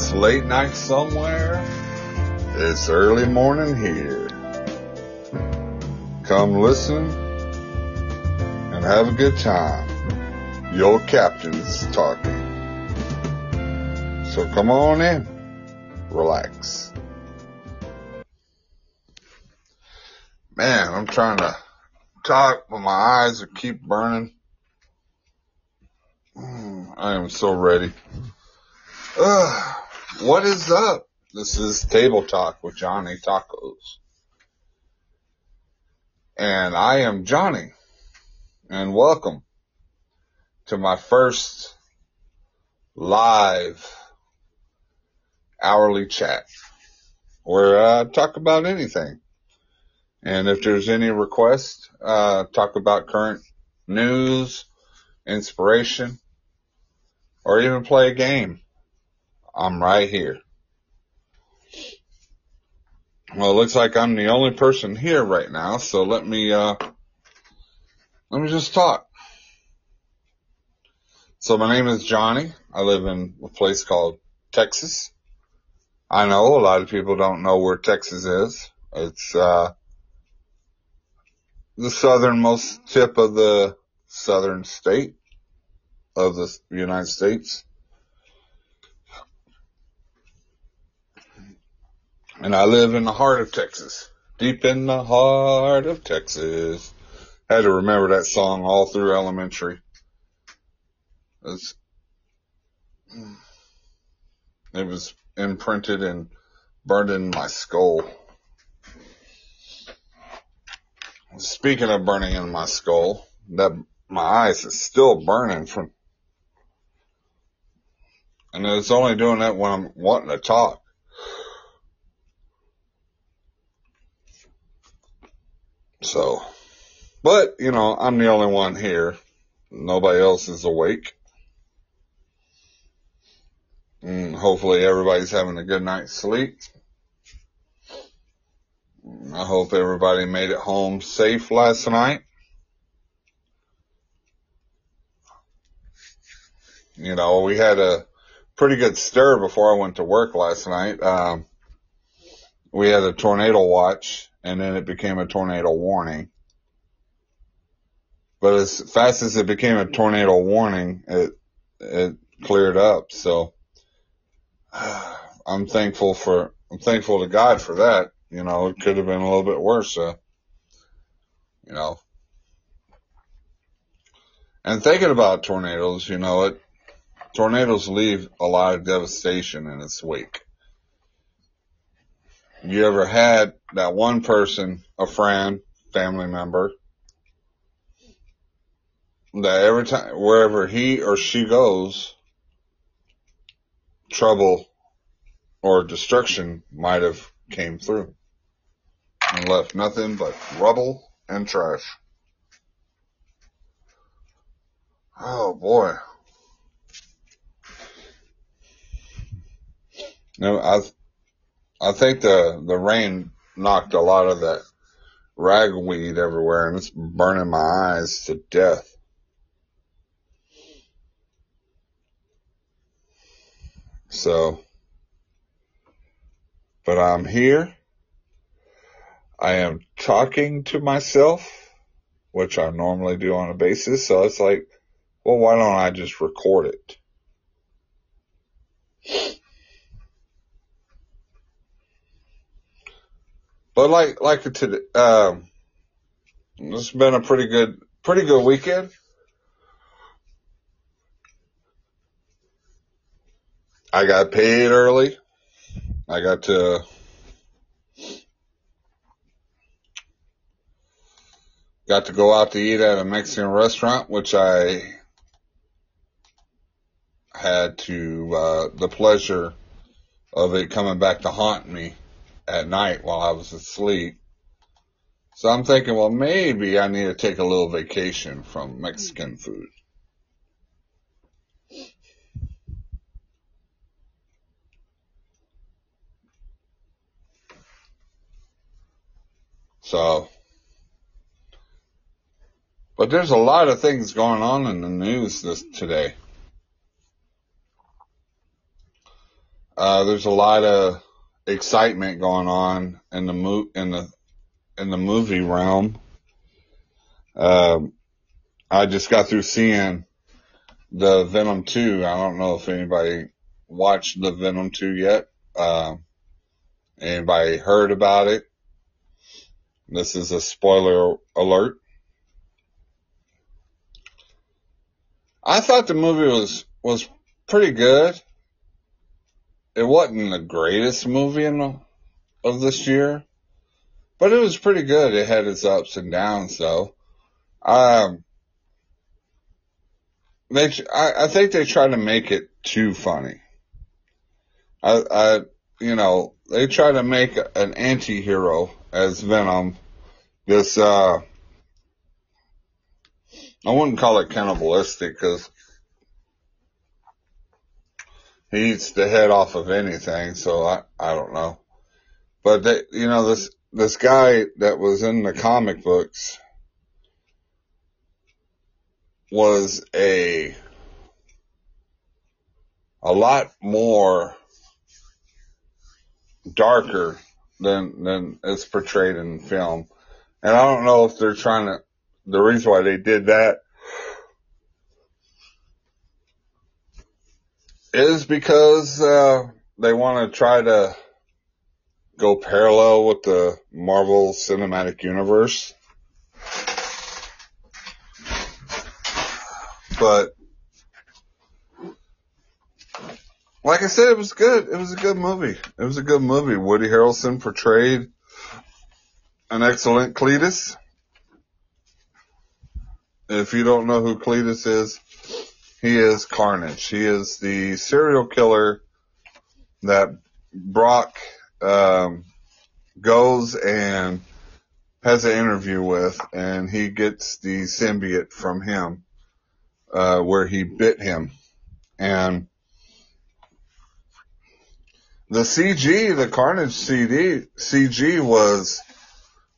It's late night somewhere. It's early morning here. Come listen and have a good time. Your captain's talking. So come on in. Relax. Man, I'm trying to talk, but my eyes are keep burning. Mm, I am so ready. Uh, what is up? This is Table Talk with Johnny Tacos. And I am Johnny. And welcome to my first live hourly chat where I talk about anything. And if there's any request, uh, talk about current news, inspiration, or even play a game. I'm right here. Well, it looks like I'm the only person here right now, so let me, uh, let me just talk. So my name is Johnny. I live in a place called Texas. I know a lot of people don't know where Texas is. It's, uh, the southernmost tip of the southern state of the United States. And I live in the heart of Texas. Deep in the heart of Texas. I had to remember that song all through elementary. It's, it was imprinted and burned in my skull. Speaking of burning in my skull, that my eyes is still burning from, and it's only doing that when I'm wanting to talk. So, but you know, I'm the only one here. Nobody else is awake. And hopefully everybody's having a good night's sleep. I hope everybody made it home safe last night. You know, we had a pretty good stir before I went to work last night. Um, we had a tornado watch and then it became a tornado warning. But as fast as it became a tornado warning, it, it cleared up. So I'm thankful for, I'm thankful to God for that. You know, it could have been a little bit worse. Uh, you know, and thinking about tornadoes, you know, it, tornadoes leave a lot of devastation in its wake. You ever had that one person, a friend, family member, that every time, wherever he or she goes, trouble or destruction might have came through and left nothing but rubble and trash. Oh boy. No, I, I think the, the rain knocked a lot of that ragweed everywhere and it's burning my eyes to death. So, but I'm here I am talking to myself, which I normally do on a basis. So it's like, well, why don't I just record it? But like, like today, um, it's been a pretty good, pretty good weekend. I got paid early. I got to Got to go out to eat at a Mexican restaurant, which I had to, uh, the pleasure of it coming back to haunt me at night while I was asleep. So I'm thinking, well, maybe I need to take a little vacation from Mexican food. So but there's a lot of things going on in the news this today. uh, there's a lot of excitement going on in the mo- in the in the movie realm. Um, I just got through seeing the Venom 2. I don't know if anybody watched the Venom 2 yet. Uh, anybody heard about it? This is a spoiler alert. I thought the movie was, was pretty good. It wasn't the greatest movie in of this year, but it was pretty good. It had its ups and downs though. Um, they, I, I think they try to make it too funny. I, I, you know, they try to make an anti-hero as Venom. This, uh, I wouldn't call it cannibalistic because he eats the head off of anything. So I, I don't know, but you know, this, this guy that was in the comic books was a, a lot more darker than, than it's portrayed in film. And I don't know if they're trying to, the reason why they did that is because, uh, they want to try to go parallel with the Marvel Cinematic Universe. But like I said, it was good. It was a good movie. It was a good movie. Woody Harrelson portrayed an excellent Cletus. If you don't know who Cletus is, he is Carnage. He is the serial killer that Brock um, goes and has an interview with, and he gets the symbiote from him, uh, where he bit him, and the CG, the Carnage CD CG was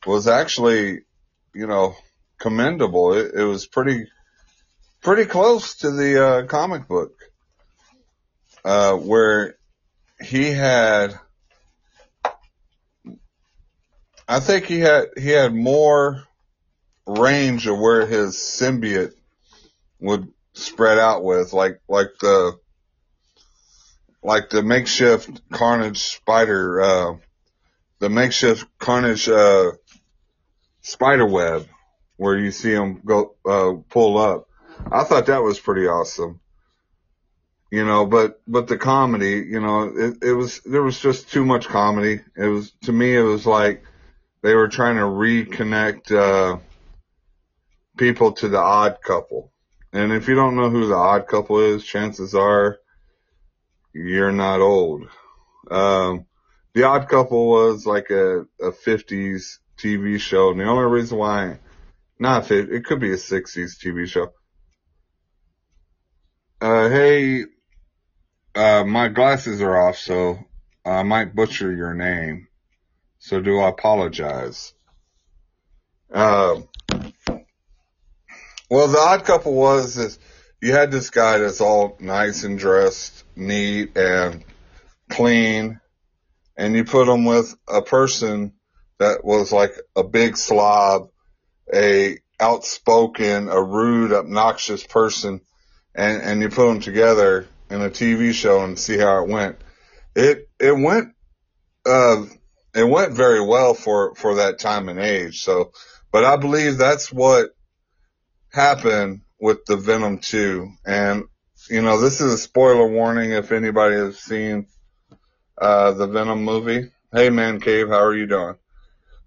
was actually, you know, commendable. It, it was pretty pretty close to the uh, comic book, uh, where he had. I think he had he had more range of where his symbiote would spread out with, like like the like the makeshift Carnage spider, uh, the makeshift Carnage uh, spider web, where you see him go uh, pull up. I thought that was pretty awesome. You know, but but the comedy, you know, it, it was there was just too much comedy. It was to me, it was like they were trying to reconnect uh, people to the Odd Couple. And if you don't know who the Odd Couple is, chances are you're not old. Um, the Odd Couple was like a, a 50s TV show, and the only reason why, not 50, it could be a 60s TV show. Uh, hey, uh, my glasses are off, so I might butcher your name. So do I apologize. Uh, well, the odd couple was is you had this guy that's all nice and dressed, neat and clean, and you put him with a person that was like a big slob, a outspoken, a rude, obnoxious person, and and you put them together in a TV show and see how it went. It it went uh it went very well for for that time and age. So, but I believe that's what happened with the Venom 2. And you know, this is a spoiler warning if anybody has seen uh the Venom movie. Hey man cave, how are you doing?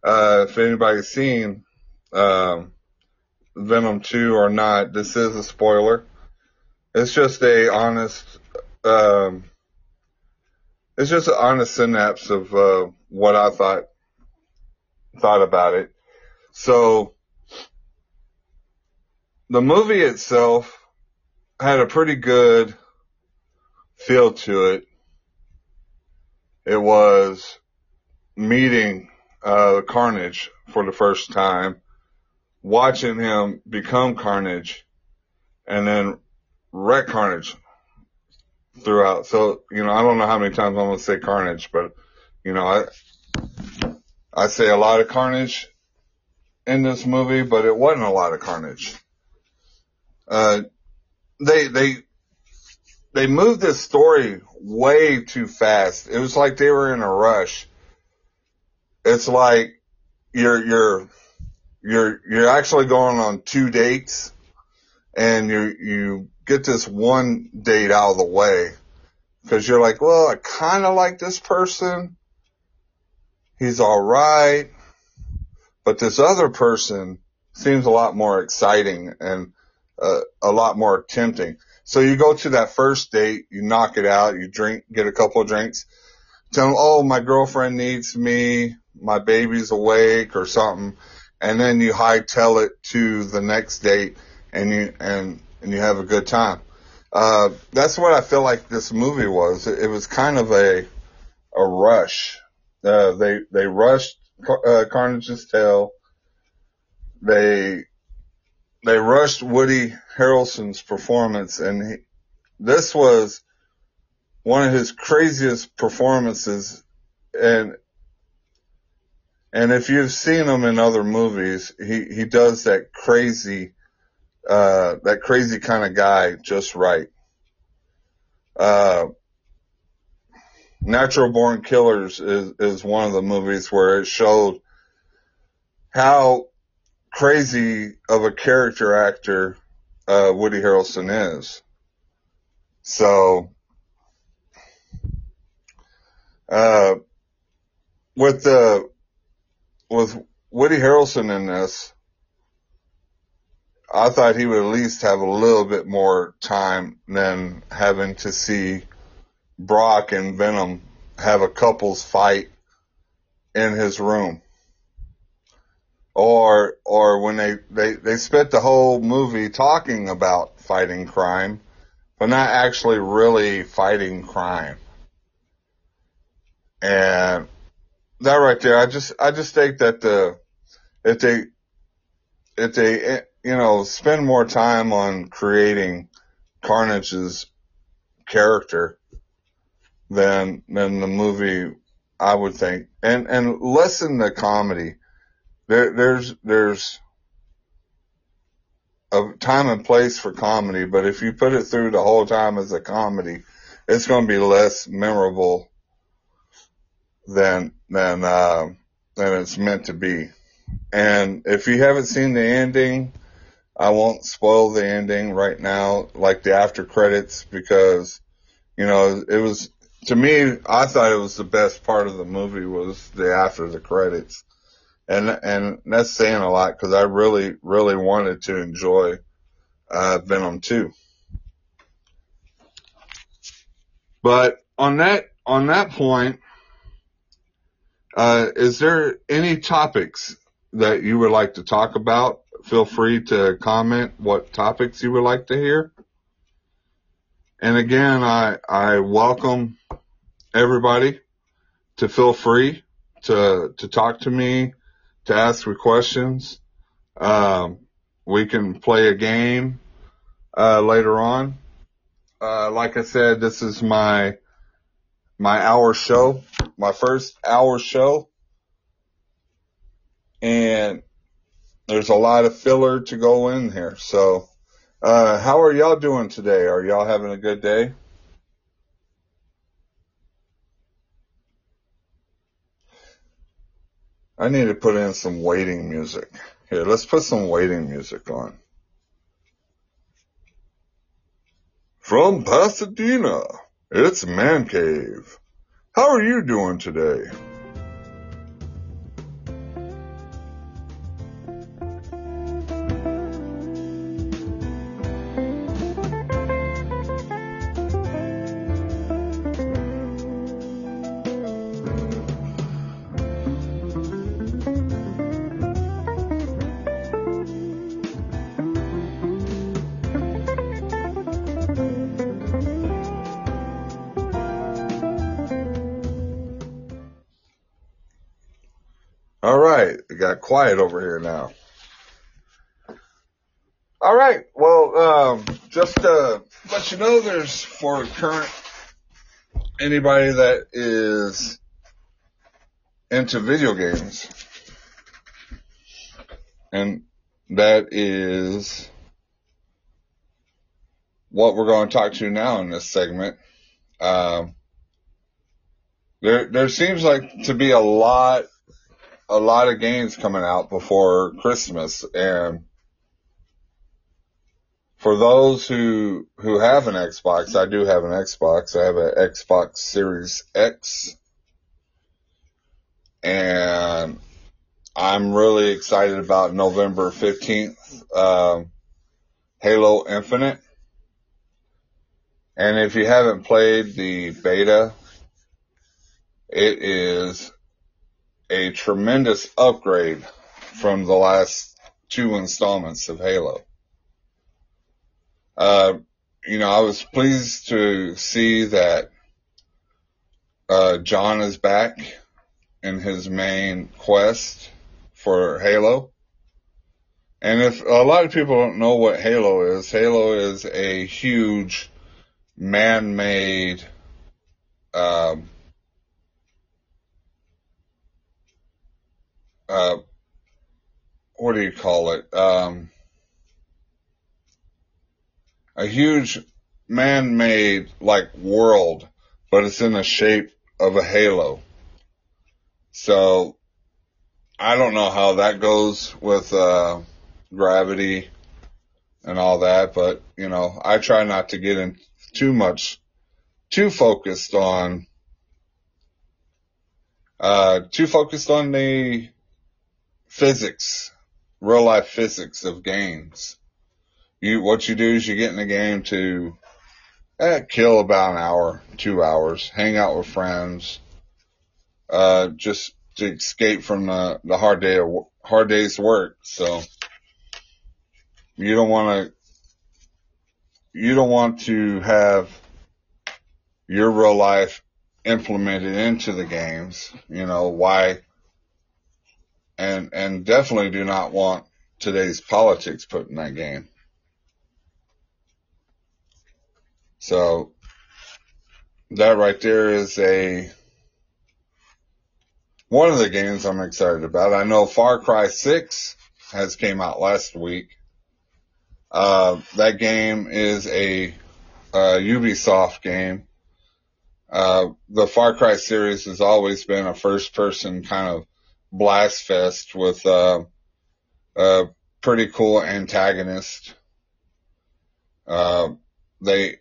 Uh if anybody's seen um Venom 2 or not, this is a spoiler. It's just a honest, um, it's just an honest synapse of, uh, what I thought, thought about it. So, the movie itself had a pretty good feel to it. It was meeting, uh, Carnage for the first time, watching him become Carnage, and then wreck Carnage throughout. So, you know, I don't know how many times I'm going to say carnage, but, you know, I, I say a lot of carnage in this movie, but it wasn't a lot of carnage. Uh, they, they, they moved this story way too fast. It was like they were in a rush. It's like you're, you're, you're, you're actually going on two dates and you, you get this one date out of the way because you're like, well, I kind of like this person. He's all right. But this other person seems a lot more exciting and uh, a lot more tempting. So you go to that first date, you knock it out, you drink, get a couple of drinks, tell them, oh, my girlfriend needs me, my baby's awake or something. And then you hightail it to the next date and you, and, and you have a good time. Uh, that's what I feel like this movie was. It, it was kind of a, a rush. Uh, they, they rushed uh, Carnage's tale. They they rushed Woody Harrelson's performance, and he, this was one of his craziest performances. And and if you've seen him in other movies, he he does that crazy uh, that crazy kind of guy just right. Uh, Natural Born Killers is, is one of the movies where it showed how crazy of a character actor uh, Woody Harrelson is. So, uh, with the with Woody Harrelson in this, I thought he would at least have a little bit more time than having to see Brock and Venom have a couples fight in his room. Or, or when they, they, they spent the whole movie talking about fighting crime, but not actually really fighting crime. And that right there, I just, I just think that the, if they, if they, you know, spend more time on creating Carnage's character, than than the movie I would think, and and lessen the comedy. There there's there's a time and place for comedy, but if you put it through the whole time as a comedy, it's going to be less memorable than than uh, than it's meant to be. And if you haven't seen the ending, I won't spoil the ending right now, like the after credits, because you know it was to me, I thought it was the best part of the movie was the after the credits. And, and that's saying a lot because I really, really wanted to enjoy, uh, Venom 2. But on that, on that point, uh, is there any topics that you would like to talk about? Feel free to comment what topics you would like to hear. And again, I, I welcome everybody to feel free to, to talk to me, to ask me questions. Um, we can play a game, uh, later on. Uh, like I said, this is my, my hour show, my first hour show. And there's a lot of filler to go in here. So, uh, how are y'all doing today? Are y'all having a good day? I need to put in some waiting music. Here, let's put some waiting music on. From Pasadena, it's Man Cave. How are you doing today? Quiet over here now. All right, well, um, just to let you know, there's for current anybody that is into video games. And that is what we're going to talk to now in this segment. Um, there, there seems like to be a lot, a lot of games coming out before Christmas, and for those who who have an Xbox, I do have an Xbox. I have an Xbox Series X, and I'm really excited about November fifteenth, um, Halo Infinite. And if you haven't played the beta, it is a tremendous upgrade from the last two installments of Halo. Uh, you know, I was pleased to see that uh, John is back in his main quest for Halo. And if a lot of people don't know what Halo is, Halo is a huge man-made um, uh, what do you call it? Um, a huge man-made like world, but it's in the shape of a halo. So I don't know how that goes with uh, gravity and all that, but you know, I try not to get in too much, too focused on, uh, too focused on the physics, real life physics of games. You, what you do is you get in the game to eh, kill about an hour, two hours, hang out with friends, uh, just to escape from the, the hard day of, hard day's work. So you don't want to you don't want to have your real life implemented into the games. You know, why, and, and definitely do not want today's politics put in that game. So that right there is a, one of the games I'm excited about. I know Far Cry 6 has came out last week. Uh, that game is a, a Ubisoft game. Uh, the Far Cry series has always been a first person kind of blast fest with, uh, a pretty cool antagonist. Uh, they,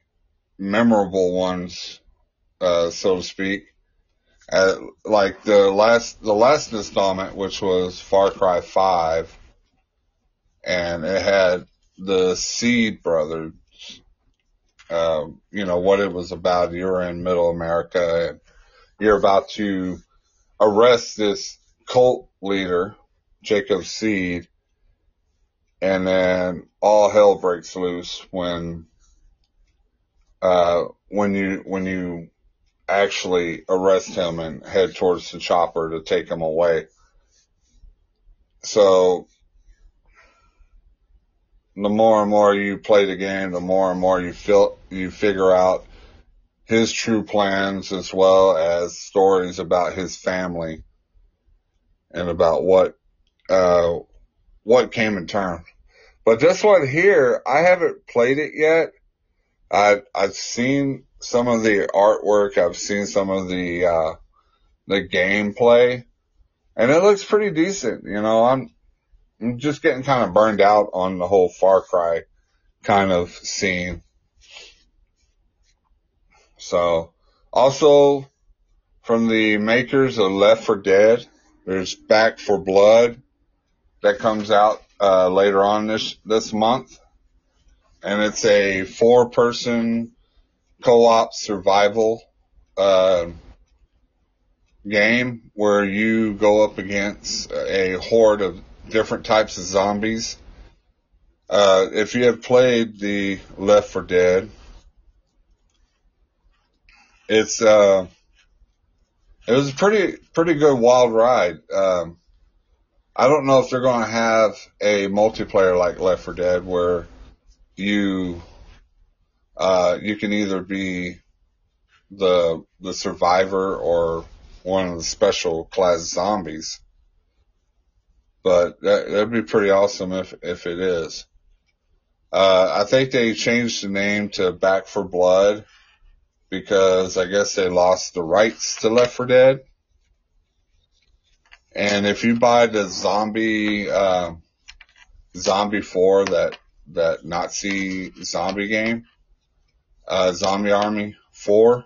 memorable ones, uh, so to speak. Like the last, the last installment, which was Far Cry 5, and it had the Seed brothers, uh, you know, what it was about. You're in middle America and you're about to arrest this cult leader, Jacob Seed, and then all hell breaks loose when, uh, when you, when you actually arrest him and head towards the chopper to take him away. So the more and more you play the game, the more and more you feel you figure out his true plans as well as stories about his family and about what uh, what came in turn. But this one here, I haven't played it yet. I I've seen some of the artwork, I've seen some of the uh, the gameplay, and it looks pretty decent. You know, I'm I'm just getting kind of burned out on the whole Far Cry kind of scene. So, also from the makers of Left 4 Dead, there's Back 4 Blood that comes out uh, later on this this month, and it's a four person co-op survival uh, game where you go up against a horde of different types of zombies. Uh, if you have played the Left 4 Dead, it's uh, it was a pretty pretty good wild ride. Um, I don't know if they're going to have a multiplayer like Left 4 Dead where you uh, you can either be the the survivor or one of the special class zombies. But that, that'd be pretty awesome if if it is. Uh, I think they changed the name to Back 4 Blood because I guess they lost the rights to Left 4 Dead. And if you buy the zombie, uh, Zombie 4, that, that Nazi zombie game, uh, Zombie Army 4,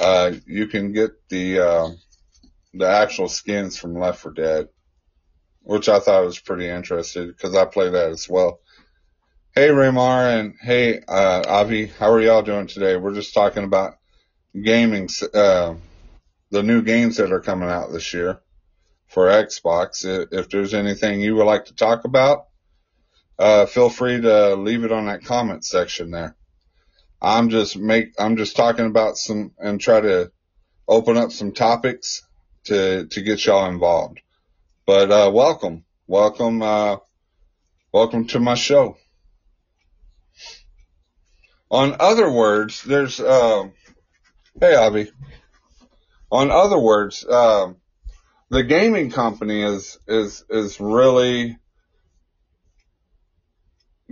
uh, you can get the, uh, the actual skins from Left 4 Dead, which I thought was pretty interesting because I play that as well. Hey Raymar and hey uh, Avi, how are y'all doing today? We're just talking about gaming, uh, the new games that are coming out this year for Xbox. If there's anything you would like to talk about, uh, feel free to leave it on that comment section there. I'm just make I'm just talking about some and try to open up some topics to to get y'all involved. But uh, welcome, welcome, uh, welcome to my show. On other words, there's, uh, hey, Avi. On other words, uh, the gaming company is, is, is really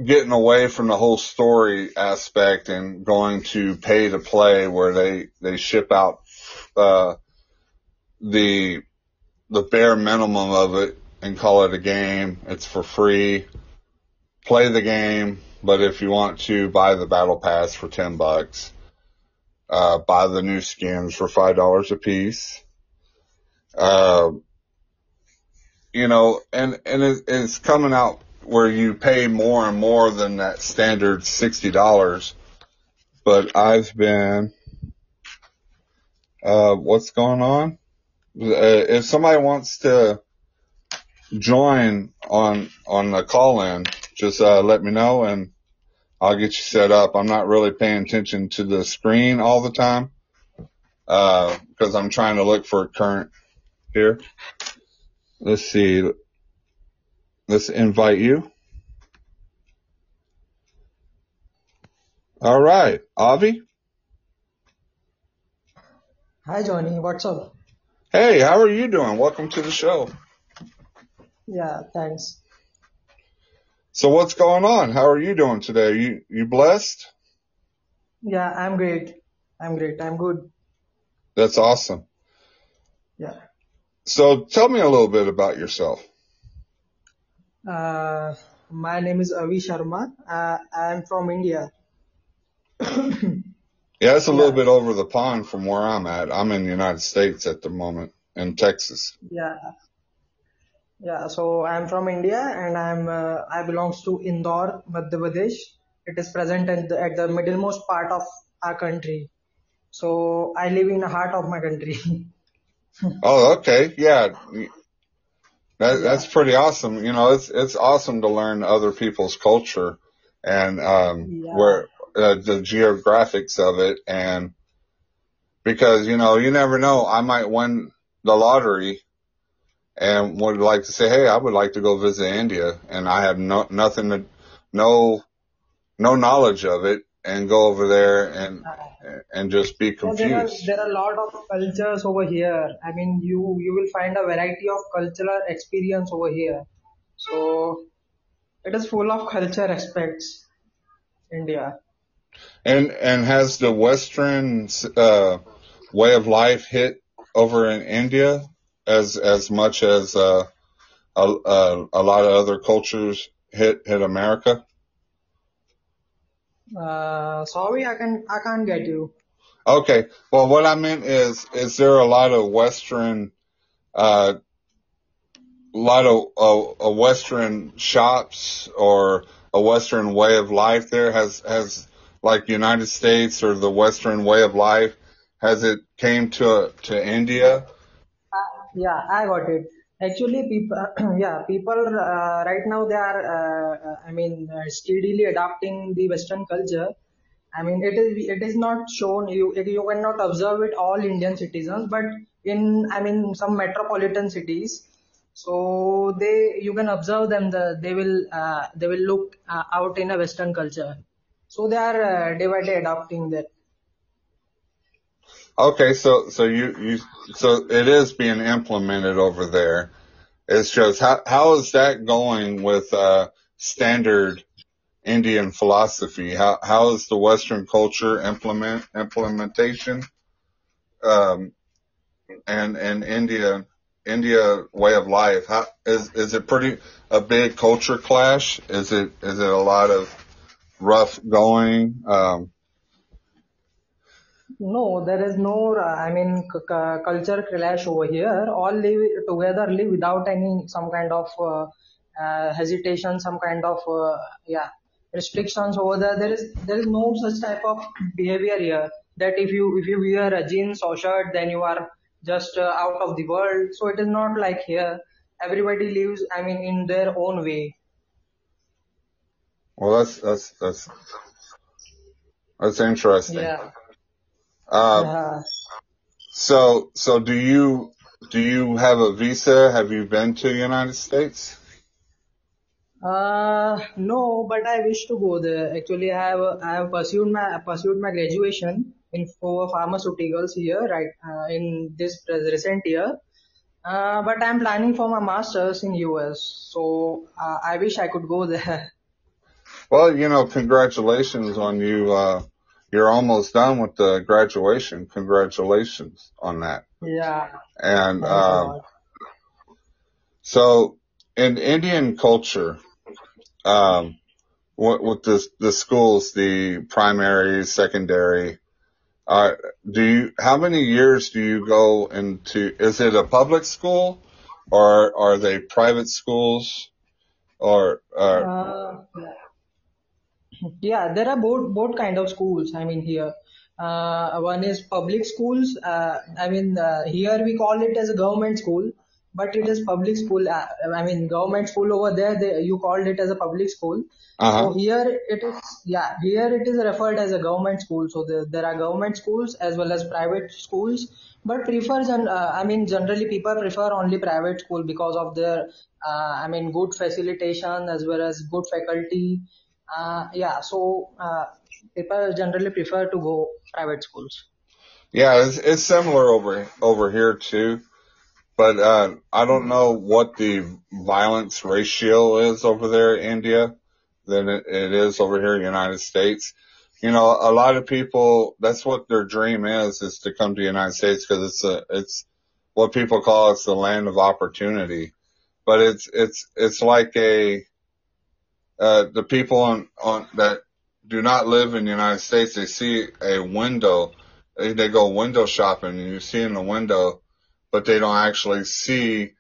getting away from the whole story aspect and going to pay to play where they, they ship out, uh, the, the bare minimum of it and call it a game. It's for free. Play the game but if you want to buy the battle pass for 10 bucks, uh, buy the new skins for $5 a piece. Uh, you know, and, and it, it's coming out where you pay more and more than that standard $60. But I've been, uh, what's going on? Uh, if somebody wants to join on, on the call in, just, uh, let me know and I'll get you set up. I'm not really paying attention to the screen all the time, uh, because I'm trying to look for a current here. Let's see. Let's invite you. All right. Avi? Hi, Johnny. What's up? Hey, how are you doing? Welcome to the show. Yeah, thanks. So what's going on? How are you doing today? You you blessed? Yeah, I'm great. I'm great. I'm good. That's awesome. Yeah. So tell me a little bit about yourself. Uh, my name is Avi Sharma. Uh, I'm from India. yeah, it's a yeah. little bit over the pond from where I'm at. I'm in the United States at the moment in Texas. Yeah. Yeah, so I'm from India and I'm uh, I belongs to Indore, Madhya Pradesh. It is present at the, at the middlemost part of our country. So I live in the heart of my country. oh, okay, yeah. That, that's pretty awesome. You know, it's it's awesome to learn other people's culture and um, yeah. where uh, the geographics of it, and because you know you never know, I might win the lottery and would like to say, hey, I would like to go visit India, and I have no nothing to, no, no knowledge of it, and go over there and and just be confused. there, are, there are a lot of cultures over here. I mean, you you will find a variety of cultural experience over here. So it is full of culture aspects. India. And and has the Western uh, way of life hit over in India? As as much as uh, a, a, a lot of other cultures hit hit America? Uh, sorry, I can I can't get you. Okay. Well, what I meant is, is there a lot of Western, uh, a lot of uh, Western shops or a Western way of life there? Has has like United States or the Western way of life has it came to to India yeah, I got it. Actually, people, yeah, people uh, right now they are, uh, uh, I mean, uh, steadily adopting the Western culture. I mean, it is it is not shown. You you cannot observe it all Indian citizens, but in I mean some metropolitan cities, so they you can observe them. The they will uh, they will look uh, out in a Western culture. So they are uh, day adopting that. Okay, so so you you so it is being implemented over there. It's just how how is that going with uh, standard Indian philosophy? How how is the Western culture implement implementation um, and and India India way of life? How is is it pretty a big culture clash? Is it is it a lot of rough going? Um, No, there is no, I mean, c- c- culture clash over here. All live together, live without any, some kind of uh, uh, hesitation, some kind of, uh, yeah, restrictions over there. There is, there is no such type of behavior here that if you, if you wear a jeans or shirt, then you are just uh, out of the world. So it is not like here. Everybody lives, I mean, in their own way. well, that's that's that's that's interesting. Yeah. Uh, so so do you do you have a visa? Have you been to the United States? Uh, no, but I wish to go there. Actually, I have I have pursued my pursued my graduation in for pharmaceuticals here, right, uh, in this recent year. Uh, but I'm planning for my masters in US, so uh, I wish I could go there. Well, you know, congratulations on you. You're almost done with the graduation. Congratulations on that. Yeah, And a um, so, in Indian culture, um, with, with the the schools, the primary, secondary, uh, do you how many years do you go into? Is it a public school, or are they private schools, or uh, Uh, Yeah, there are both both kind of schools. I mean here, uh, one is public schools. Uh, I mean uh, here we call it as a government school, but it is public school. Uh, I mean government school over there. They, you called it as a public school. uh huh? So here it is. Yeah, here it is referred as a government school. So the, there are government schools as well as private schools. But prefers and uh, I mean generally people prefer only private school because of their uh, I mean good facilitation as well as good faculty uh, yeah, so uh, people generally prefer to go private schools. Yeah, it's, it's similar over over here too, but uh, I don't know what the violence ratio is over there in India than it, it is over here in the United States. You know, a lot of people that's what their dream is is to come to the United States because it's a it's what people call it's the land of opportunity, but it's it's it's like a uh, the people on on that do not live in the United States, they see a window, they, they go window shopping and you see in the window, but they don't actually see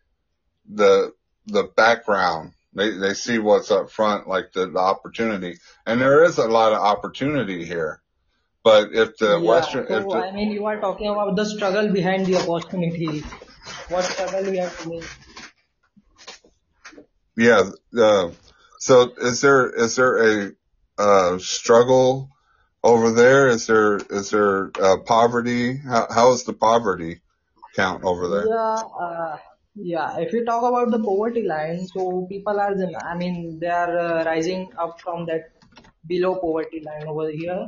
the, the background. They, they see what's up front, like the, the opportunity. And there is a lot of opportunity here. But if the Yeah, Western, if so the, I mean, you are talking about the struggle behind the opportunity. What struggle we have to make? yeah, uh, so is there, is there a, uh, struggle over there? Is there, is there, uh, poverty? How, how is the poverty count over there? Yeah, uh, yeah. If you talk about the poverty line, so people are, I mean, they are uh, rising up from that below poverty line over here.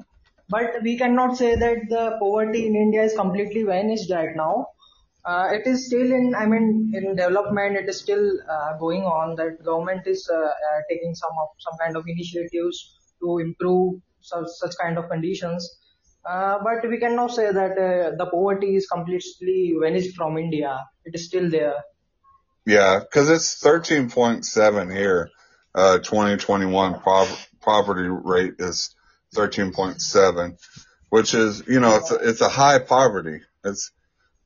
But we cannot say that the poverty in India is completely vanished right now. Uh, it is still in, I mean, in development. It is still uh, going on. That government is uh, uh, taking some of some kind of initiatives to improve such such kind of conditions. Uh, but we cannot say that uh, the poverty is completely vanished from India. It is still there. Yeah, because it's 13.7 here. Uh, 2021 pov- poverty rate is 13.7, which is, you know, it's a, it's a high poverty. It's,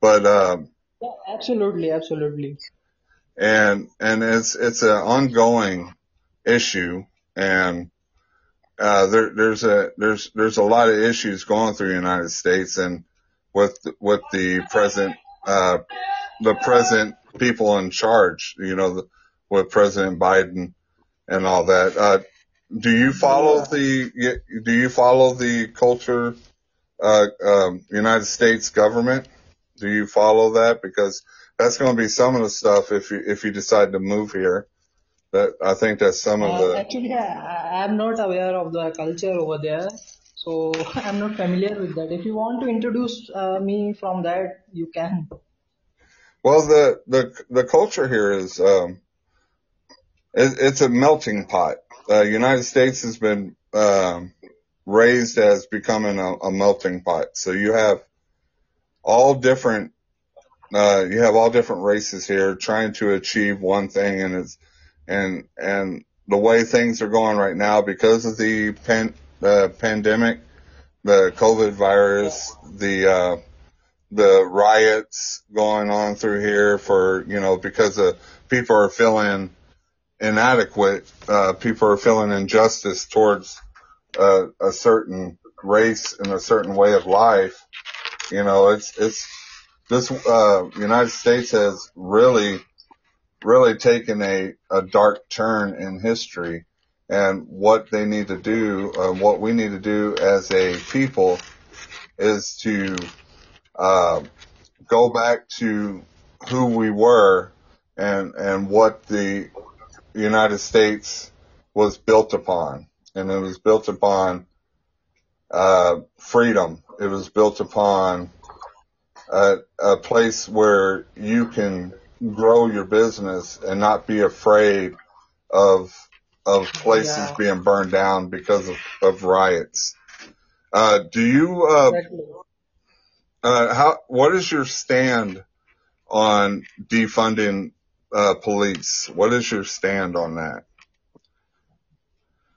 but, um, Yeah, absolutely, absolutely. and, and it's, it's an ongoing issue and, uh, there, there's a, there's, there's a lot of issues going through the United States and with, with the present, uh, the present people in charge, you know, the, with President Biden and all that. Uh, do you follow Yeah. the, do you follow the culture, uh, um, United States government? Do you follow that? Because that's going to be some of the stuff if you, if you decide to move here. That, I think that's some of Uh, the, actually, I, I am not aware of the culture over there. So I'm not familiar with that. If you want to introduce uh, me from that, you can. Well, the the the culture here is um, it, it's a melting pot. The uh, United States has been um, raised as becoming a, a, melting pot. So you have all different uh, you have all different races here trying to achieve one thing, and it's and and the way things are going right now because of the pan, pandemic, the COVID virus, the uh, the riots going on through here for you know because of people are feeling inadequate, uh, people are feeling injustice towards uh, a certain race and a certain way of life. You know, it's it's this uh, United States has really really taken a, a dark turn in history and what they need to do, uh, what we need to do as a people is to uh, go back to who we were and and what the United States was built upon, and it was built upon uh, freedom. It was built upon a, a place where you can grow your business and not be afraid of of places yeah. being burned down because of, of riots. Uh, do you uh, uh, how what is your stand on defunding uh, police? What is your stand on that?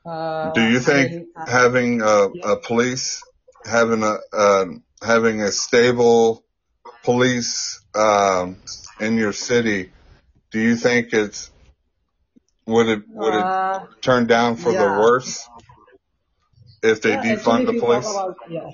Uh, do you think having a, a, police having a uh, having a stable police um, in your city, do you think it's would it would it uh, turn down for yeah. the worse if they yeah, defund the police? About, yeah.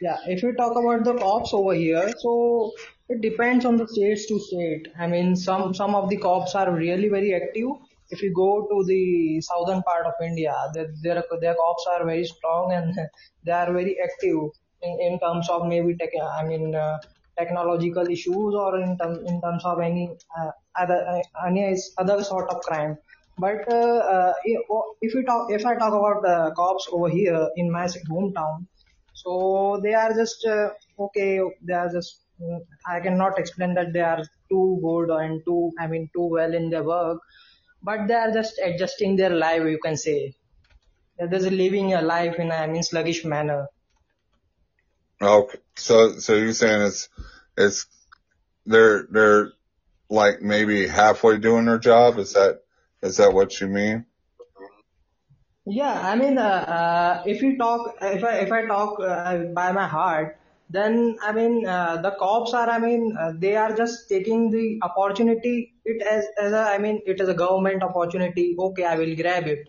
yeah, if you talk about the cops over here, so it depends on the states to state. I mean, some some of the cops are really very active. If you go to the southern part of India, their their, their cops are very strong and they are very active in, in terms of maybe tech, I mean uh, technological issues or in, term, in terms of any uh, other uh, any other sort of crime. But uh, uh if we talk, if I talk about the cops over here in my hometown, so they are just uh, okay. They are just. I cannot explain that they are too good and too. I mean, too well in their work, but they are just adjusting their life. You can say they're just living a life in a I mean sluggish manner. Okay, so so you're saying it's it's they're they're like maybe halfway doing their job. Is that is that what you mean? Yeah, I mean, uh, uh, if you talk, if I if I talk uh, by my heart, then I mean uh, the cops are. I mean, uh, they are just taking the opportunity. It as as a, I mean, it is a government opportunity. Okay, I will grab it.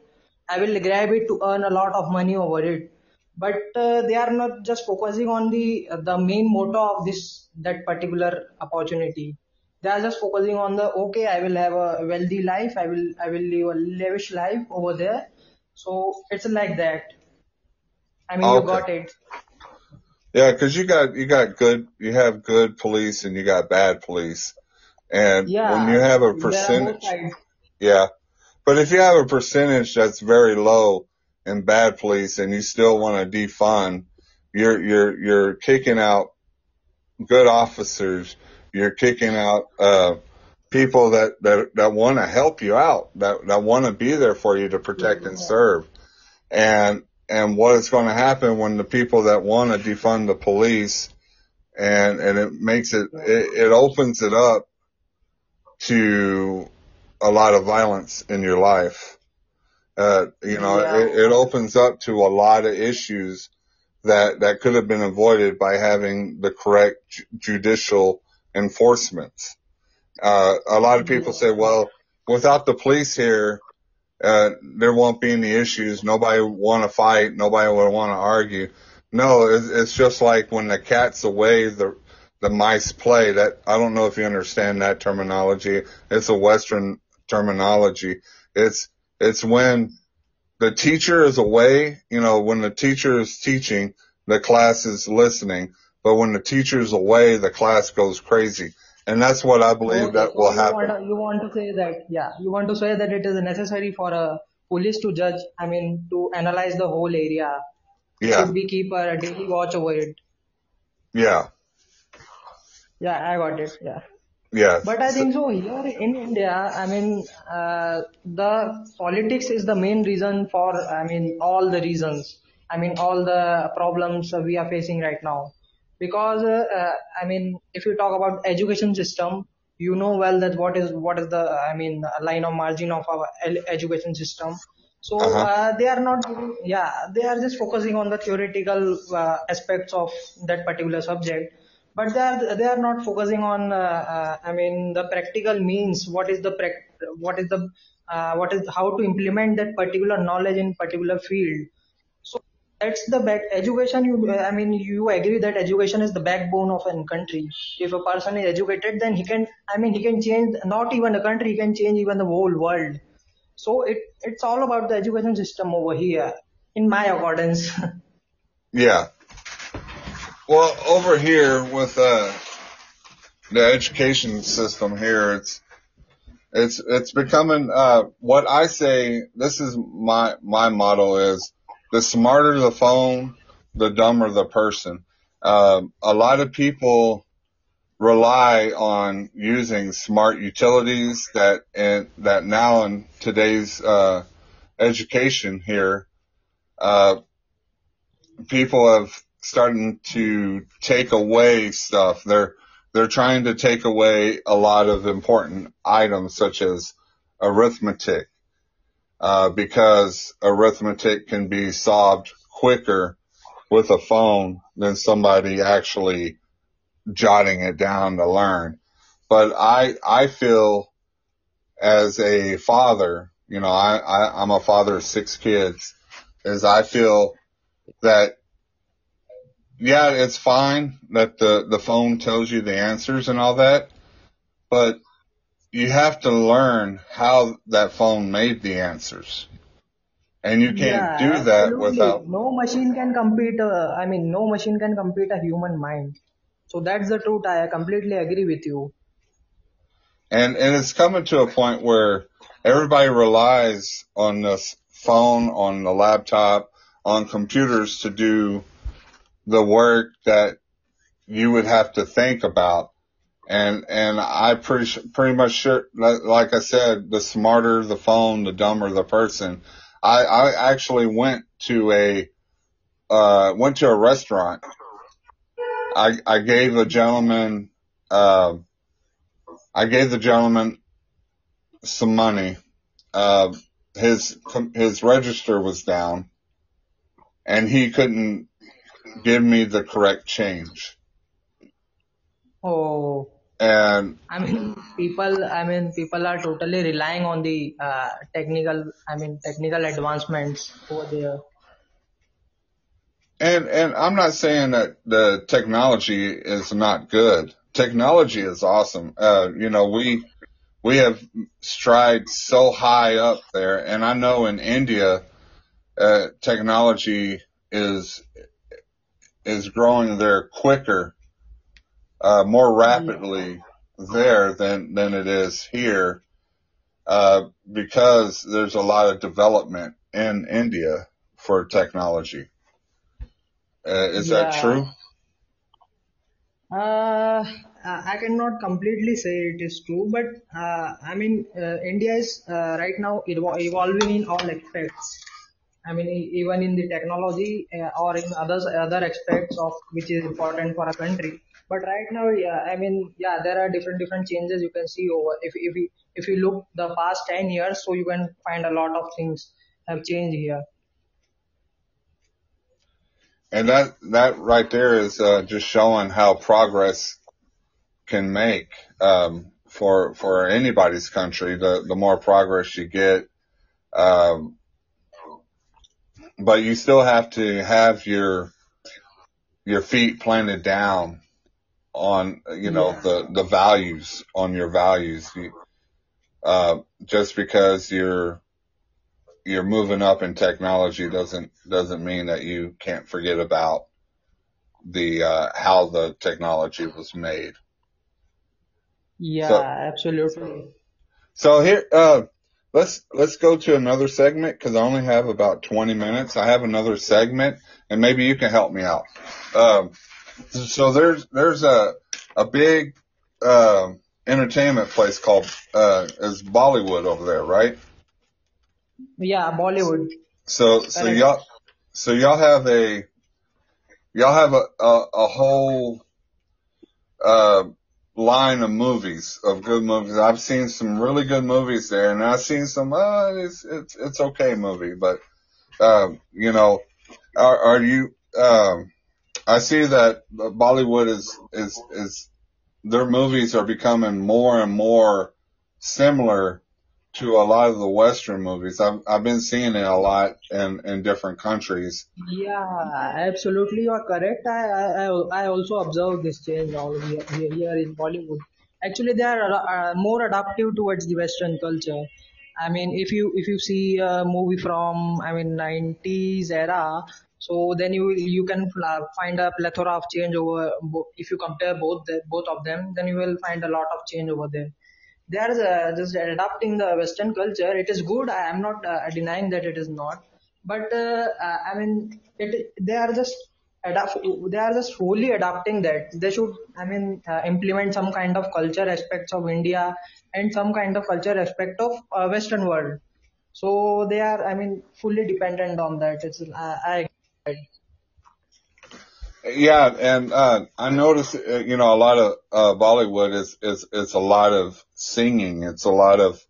I will grab it to earn a lot of money over it. But uh, they are not just focusing on the uh, the main motto of this that particular opportunity. They are just focusing on the okay i will have a wealthy life. I will i will live a lavish life over there. So it's like that. I mean okay. you got it. Yeah because you got you got good you have good police and you got bad police and yeah, when you have a percentage yeah but if you have a percentage that's very low in bad police and you still want to defund, you're, you're, you're kicking out good officers. You're kicking out, uh, people that, that, that want to help you out, that, that want to be there for you to protect and serve. And, and what is going to happen when the people that want to defund the police and, and it makes it, it, it opens it up to a lot of violence in your life. Uh, you know, yeah. it, it opens up to a lot of issues that, that could have been avoided by having the correct ju- judicial enforcement. Uh, a lot of people say, well, without the police here, uh, there won't be any issues. Nobody want to fight. Nobody would want to argue. No, it's, it's just like when the cat's away, the the mice play. That I don't know if you understand that terminology. It's a Western terminology. It's it's when the teacher is away, you know, when the teacher is teaching, the class is listening. But when the teacher is away, the class goes crazy. And that's what I believe that so will you happen. Want to, you want to say that, yeah, you want to say that it is necessary for a police to judge, I mean, to analyze the whole area Yeah. Should we keep a daily watch over it? Yeah. Yeah, I got it. Yeah. Yeah. But I think so here in India, I mean, uh, the politics is the main reason for, I mean, all the reasons. I mean, all the problems we are facing right now. Because, uh, uh, I mean, if you talk about education system, you know well that what is, what is the, I mean, line of margin of our education system. So, Uh-huh. uh, they are not, yeah, they are just focusing on the theoretical uh, aspects of that particular subject but they are they are not focusing on uh, uh, i mean the practical means. What is the what is the uh, what is how to implement that particular knowledge in particular field. So that's the back education you i mean you agree that education is the backbone of a country. If a person is educated then he can i mean he can change not even a country he can change even the whole world. So it it's all about the education system over here in my accordance. Yeah. Well, over here with uh, the education system here, it's it's it's becoming uh, what I say. This is my my motto is the smarter the phone, the dumber the person. Um, a lot of people rely on using smart utilities that and that now in today's uh, education here, uh, people have starting to take away stuff. They're they're trying to take away a lot of important items such as arithmetic, uh, because arithmetic can be solved quicker with a phone than somebody actually jotting it down to learn. But I I feel as a father, you know, I, I I'm a father of six kids, is I feel that yeah, it's fine that the, the phone tells you the answers and all that, but you have to learn how that phone made the answers. And you can't Yeah, do that absolutely. without, No machine can compete. Uh, I mean, no machine can compete a human mind. So that's the truth. I completely agree with you. and, and it's coming to a point where everybody relies on this phone, on the laptop, on computers to do the work that you would have to think about. And, and I pretty, pretty much sure, like I said, the smarter the phone, the dumber the person. I, I actually went to a, uh, went to a restaurant. I, I gave a gentleman, uh, I gave the gentleman some money. Uh, his, his register was down and he couldn't give me the correct change. Oh, And I mean, people. I mean, people are totally relying on the uh, technical. I mean, technical advancements over there. And and I'm not saying that the technology is not good. Technology is awesome. Uh, you know, we we have strived so high up there, and I know in India, uh, technology is is growing there quicker, uh, more rapidly there than than it is here, uh, because there's a lot of development in India for technology. Uh, is that true? Uh, I cannot completely say it is true, but uh, I mean, uh, India is uh, right now evolving in all aspects. I mean, even in the technology uh, or in others other aspects of which is important for a country. But right now, yeah, I mean, yeah, there are different different changes you can see over. If if you if you look the past ten years, so you can find a lot of things have changed here. And that that right there is uh, just showing how progress can make um, for for anybody's country. The the more progress you get, um, but you still have to have your your feet planted down on you know Yeah. the the values on your values. You, uh, just because you're you're moving up in technology doesn't doesn't mean that you can't forget about the uh, how the technology was made. Yeah, So absolutely. so here uh, let's let's go to another segment because I only have about 20 minutes. I have another segment, and maybe you can help me out. Um, so there's there's a a big uh, entertainment place called uh, is Bollywood over there, right? Yeah, Bollywood. So so y'all so y'all have a y'all have a a, a whole uh, line of movies of good movies. I've seen some really good movies there, and I've seen some uh, it's it's it's okay movie, but um, you know, are are you? Um, I see that Bollywood is is is their movies are becoming more and more similar to a lot of the Western movies. I've I've been seeing it a lot in in different countries. Yeah, absolutely, you are correct. I I, I also observe this change all here, here in Bollywood. Actually, they are uh, more adaptive towards the Western culture. I mean, if you if you see a movie from I mean 90s era, so then you you can find a plethora of change over if you compare both the, both of them, then you will find a lot of change over there they are uh, just adapting the Western culture. It is good. I am not uh, denying that it is not, but uh, uh I mean, it they are just adapt. They are just fully adapting that. They should, I mean, uh, implement some kind of culture aspects of India and some kind of culture aspect of uh, Western world. So they are, I mean, fully dependent on that. It's I. I yeah, and uh, I noticed, uh, you know, a lot of uh, Bollywood is is it's a lot of singing. It's a lot of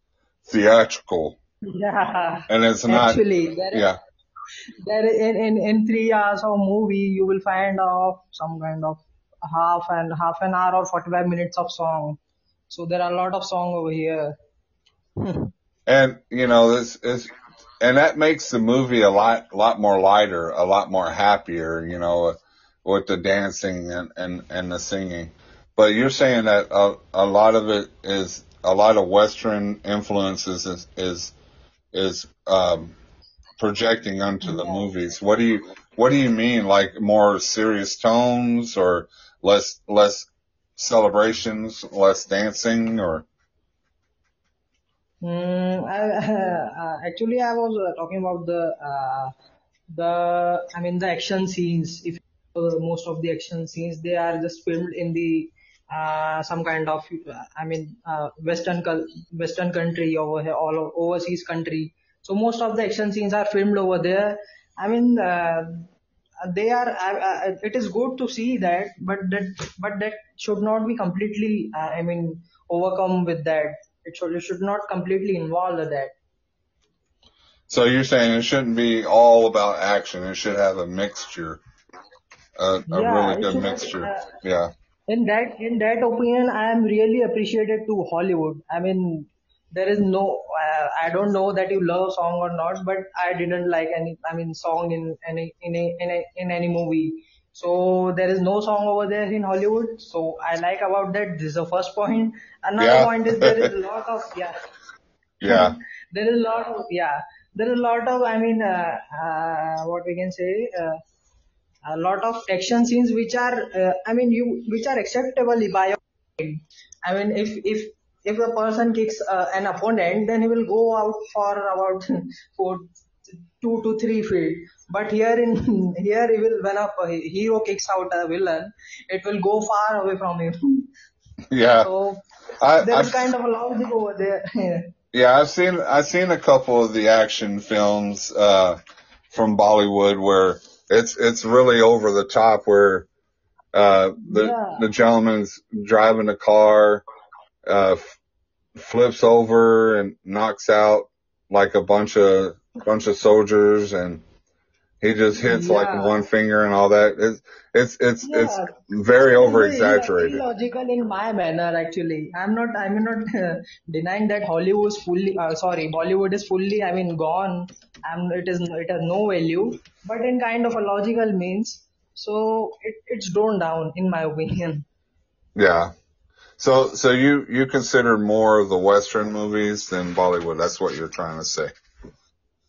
theatrical. Yeah. And it's not. Actually, there yeah. there in, in in three hours of movie, you will find of some kind of half and half an hour or forty five minutes of song. So there are a lot of song over here. and you know this is and that makes the movie a lot lot more lighter, a lot more happier. You know with the dancing and, and, and the singing. But you're saying that a, a lot of it is a lot of Western influences is is, is um, projecting onto the movies. What do you what do you mean? Like more serious tones or less less celebrations, less dancing, or? Mm, I, uh, actually, I was uh, talking about the uh, the I mean the action scenes. If most of the action scenes they are just filmed in the uh, some kind of I mean uh, western western country over here all overseas country. So most of the action scenes are filmed over there. I mean uh, they are uh, it is good to see that but that but that should not be completely uh, I mean overcome with that. It should it should not completely involve that. So you're saying it shouldn't be all about action. It should have a mixture a, a yeah, really good mixture. Uh, yeah. In that in that opinion, I am really appreciated to Hollywood. I mean, there is no. Uh, I don't know that you love song or not, but I didn't like any. I mean, song in any in a, in a, in any movie. So there is no song over there in Hollywood. So I like about that. This is the first point. Another yeah. point is there is a lot of yeah. Yeah. there is a lot of yeah. There is a lot of I mean uh, uh, what we can say. A lot of action scenes which are uh, i mean you which are acceptable by your i mean if if if a person kicks uh, an opponent then he will go out for about for two to three feet. But here in here he will when a hero kicks out a villain it will go far away from him. Yeah. So I, there's kind of a logic over there. Yeah i've seen i've seen a couple of the action films uh from bollywood where it's it's really over the top where uh, the yeah. the gentleman's driving a car, uh, f- flips over and knocks out like a bunch of bunch of soldiers, and he just hits yeah. like one finger and all that. It's it's it's yeah. it's very over exaggerated. Illogical in my manner, actually. I'm not I'm not uh, denying that Hollywood is fully uh, sorry Bollywood is fully I mean gone. I'm it is it has no value, but in kind of a logical means. So it, it's drawn down, in my opinion. Yeah. So so you you consider more of the Western movies than Bollywood. That's what you're trying to say.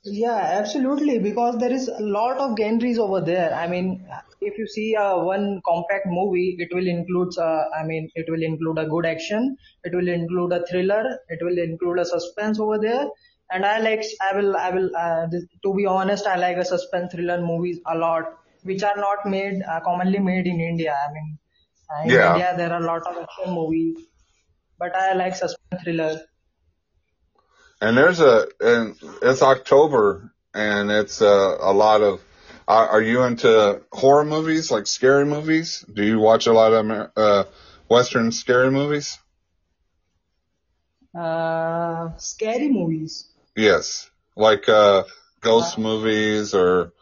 Yeah, absolutely. Because there is a lot of genres over there. I mean, if you see uh, one compact movie, it will include, uh, I mean, it will include a good action, it will include a thriller, it will include a suspense over there, and I like I will I will uh, to be honest I like a suspense thriller movies a lot which are not made uh, commonly made in India. I mean uh, in Yeah. India there are a lot of action movies, but I like suspense thriller. And there's a, and it's October and it's uh, a lot of, are, are you into horror movies, like scary movies? Do you watch a lot of Amer- uh, Western scary movies? Uh, scary movies. Yes. Like, uh, ghost movies or,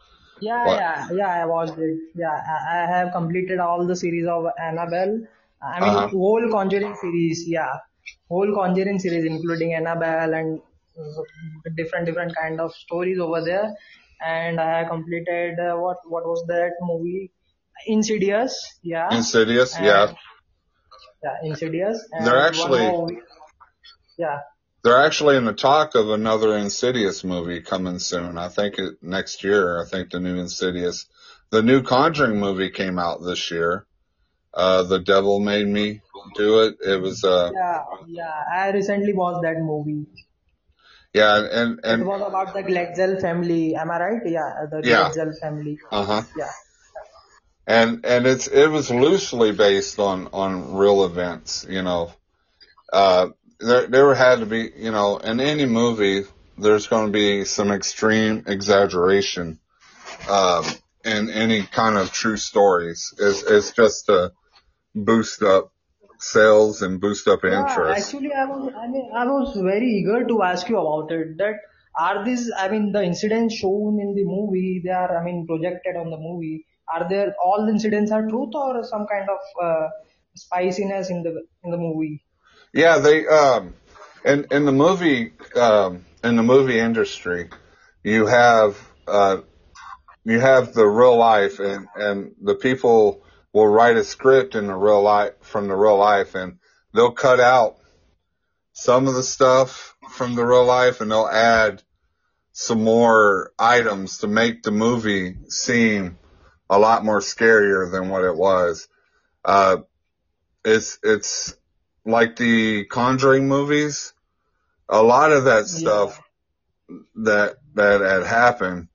Yeah, what? yeah, yeah. I watched it. Yeah, I, I have completed all the series of Annabelle. I mean, Uh-huh. whole Conjuring series. Yeah, whole Conjuring series, including Annabelle and uh, different different kind of stories over there. And I completed uh, what what was that movie? Insidious. Yeah, Insidious? and Yeah. yeah, Insidious. And They're actually, movie. Yeah. they're actually in the talk of another Insidious movie coming soon. I think it, next year, I think the new Insidious, the new Conjuring movie came out this year. Uh, The Devil Made Me Do It. It was, uh, Yeah, yeah. I recently watched that movie. yeah, and, and It was about the Glatzel family. Am I right? Yeah, the yeah, family. uh huh. Yeah. And, and it's, it was loosely based on, on real events, you know. Uh, there, there had to be, you know, in any movie, there's going to be some extreme exaggeration, um, in any kind of true stories. It's, it's just to boost up sales and boost up interest. actually, I was, I mean, I was very eager to ask you about it. That are these, I mean, the incidents shown in the movie, they are, I mean, projected on the movie. Are there all the incidents are truth or some kind of uh, spiciness in the in the movie? Yeah, they, um, in, in the movie, um, in the movie industry, you have, uh, you have the real life and, and the people will write a script in the real life, from the real life and they'll cut out some of the stuff from the real life and they'll add some more items to make the movie seem a lot more scarier than what it was. Uh, it's, it's like the Conjuring movies. A lot of that Yeah. stuff that, that had happened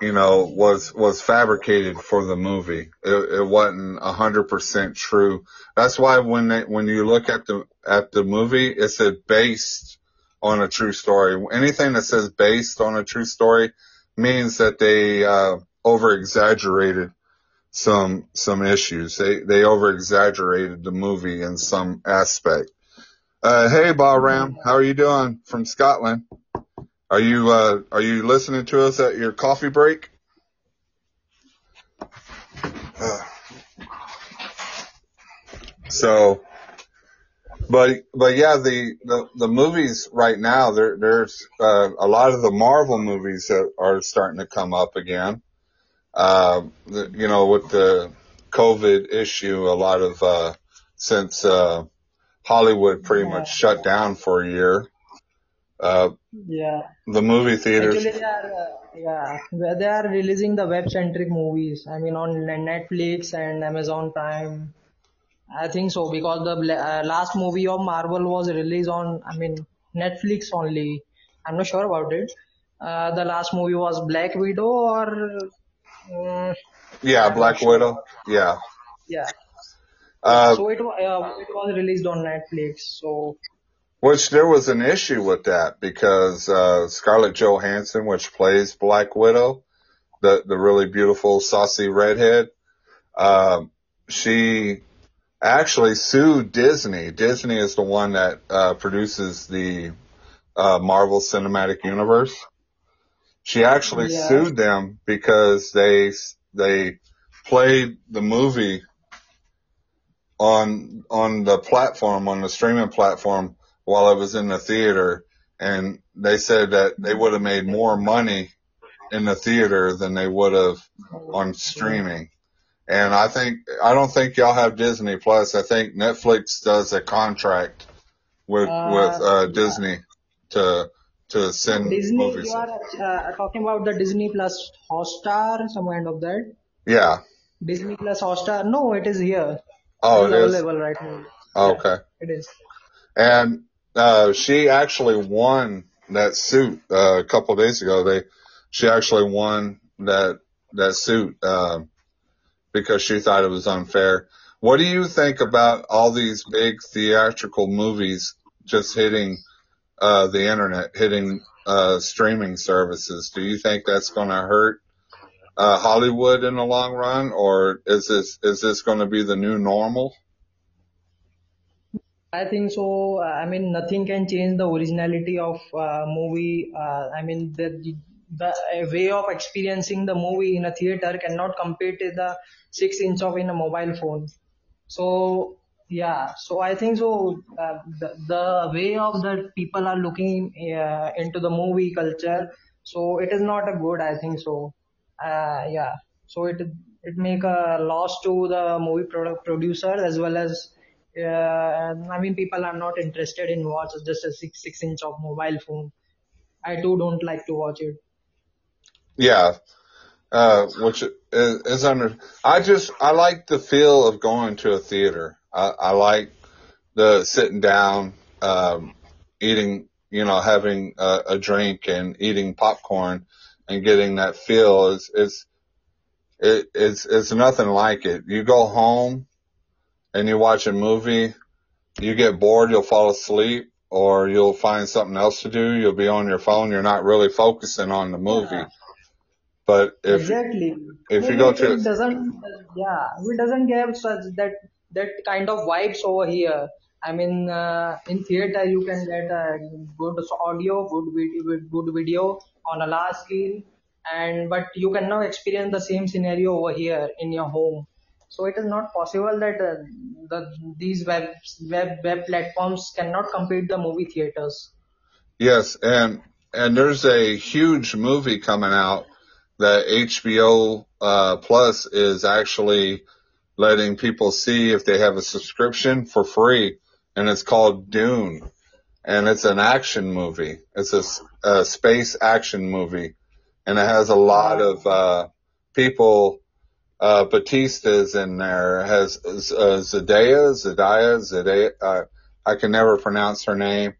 you know, was, was fabricated for the movie. It, it wasn't a hundred percent true. That's why when they, when you look at the, at the movie, it said based on a true story. Anything that says based on a true story means that they, uh, over exaggerated some, some issues. They, they over exaggerated the movie in some aspect. Uh, hey, Bahram, how are you doing from Scotland? Are you uh, are you listening to us at your coffee break? Uh, so, but but yeah, the, the the movies right now there there's uh, a lot of the Marvel movies that are starting to come up again. Uh, the, you know, with the COVID issue, a lot of uh, since uh, Hollywood pretty much shut down for a year. Uh, Yeah. the movie theaters Actually, they are, uh, yeah, where they are releasing the web-centric movies. I mean, on Netflix and Amazon Prime. I think so because the uh, last movie of Marvel was released on, I mean, Netflix only. I'm not sure about it. Uh, the last movie was Black Widow or, mm, Yeah, Black sure. Widow. Yeah. Yeah. Uh, So it, uh, it was released on Netflix. So which there was an issue with that because, uh, Scarlett Johansson, which plays Black Widow, the, the really beautiful saucy redhead, um, she actually sued Disney. Disney is the one that, uh, produces the, uh, Marvel Cinematic Universe. She actually yeah, sued them because they, they played the movie on on the platform on the streaming platform while I was in the theater and they said that they would have made more money in the theater than they would have on streaming. And I think I don't think y'all have Disney Plus. I think Netflix does a contract with with uh, uh yeah. Disney to to send Disney, movies. you are uh, talking about the Disney Plus Hotstar, some kind of that. Yeah. Disney Plus Hotstar. No, it is here. Oh, is it is. available right now. Oh, Yeah, okay. it is. And uh she actually won that suit uh, a couple of days ago. They she actually won that that suit uh, because she thought it was unfair. What do you think about all these big theatrical movies just hitting uh, the internet, hitting uh, streaming services? Do you think that's going to hurt uh, Hollywood in the long run, or is this is this going to be the new normal? I think so. I mean, nothing can change the originality of uh, movie. Uh, I mean, the the way of experiencing the movie in a theater cannot compare to the six inch of in a mobile phone. So yeah, so I think so. Uh, the, the way of the people are looking uh, into the movie culture, so it is not a good. I think so. Uh, yeah, so it it make a loss to the movie product producer as well as. Uh, I mean, people are not interested in watch just a six six inch of mobile phone. I too don't like to watch it. Yeah, uh, which is, is under. I just I like the feel of going to a theater. I, I like the sitting down, um, eating, you know, having a, a drink and eating popcorn and getting that feel is is it, it's it's nothing like it. You go home and you watch a movie, you get bored, you'll fall asleep, or you'll find something else to do. You'll be on your phone. You're not really focusing on the movie. Yeah. But if Exactly. if you go to it doesn't, yeah, it doesn't give such that that kind of vibes over here. I mean, uh, in theater you can get a good audio, good video, good video on a large screen, and but you cannot experience the same scenario over here in your home. So it is not possible that uh, the these web web web platforms cannot compete the movie theaters. yes, and and there's a huge movie coming out that HBO uh, Plus is actually letting people see if they have a subscription for free, and it's called Dune, and it's an action movie. It's a space action movie, and it has a lot of uh, people. Uh, Bautista's in there. Has uh, Zendaya, Zendaya, Zendaya. Uh, I can never pronounce her name.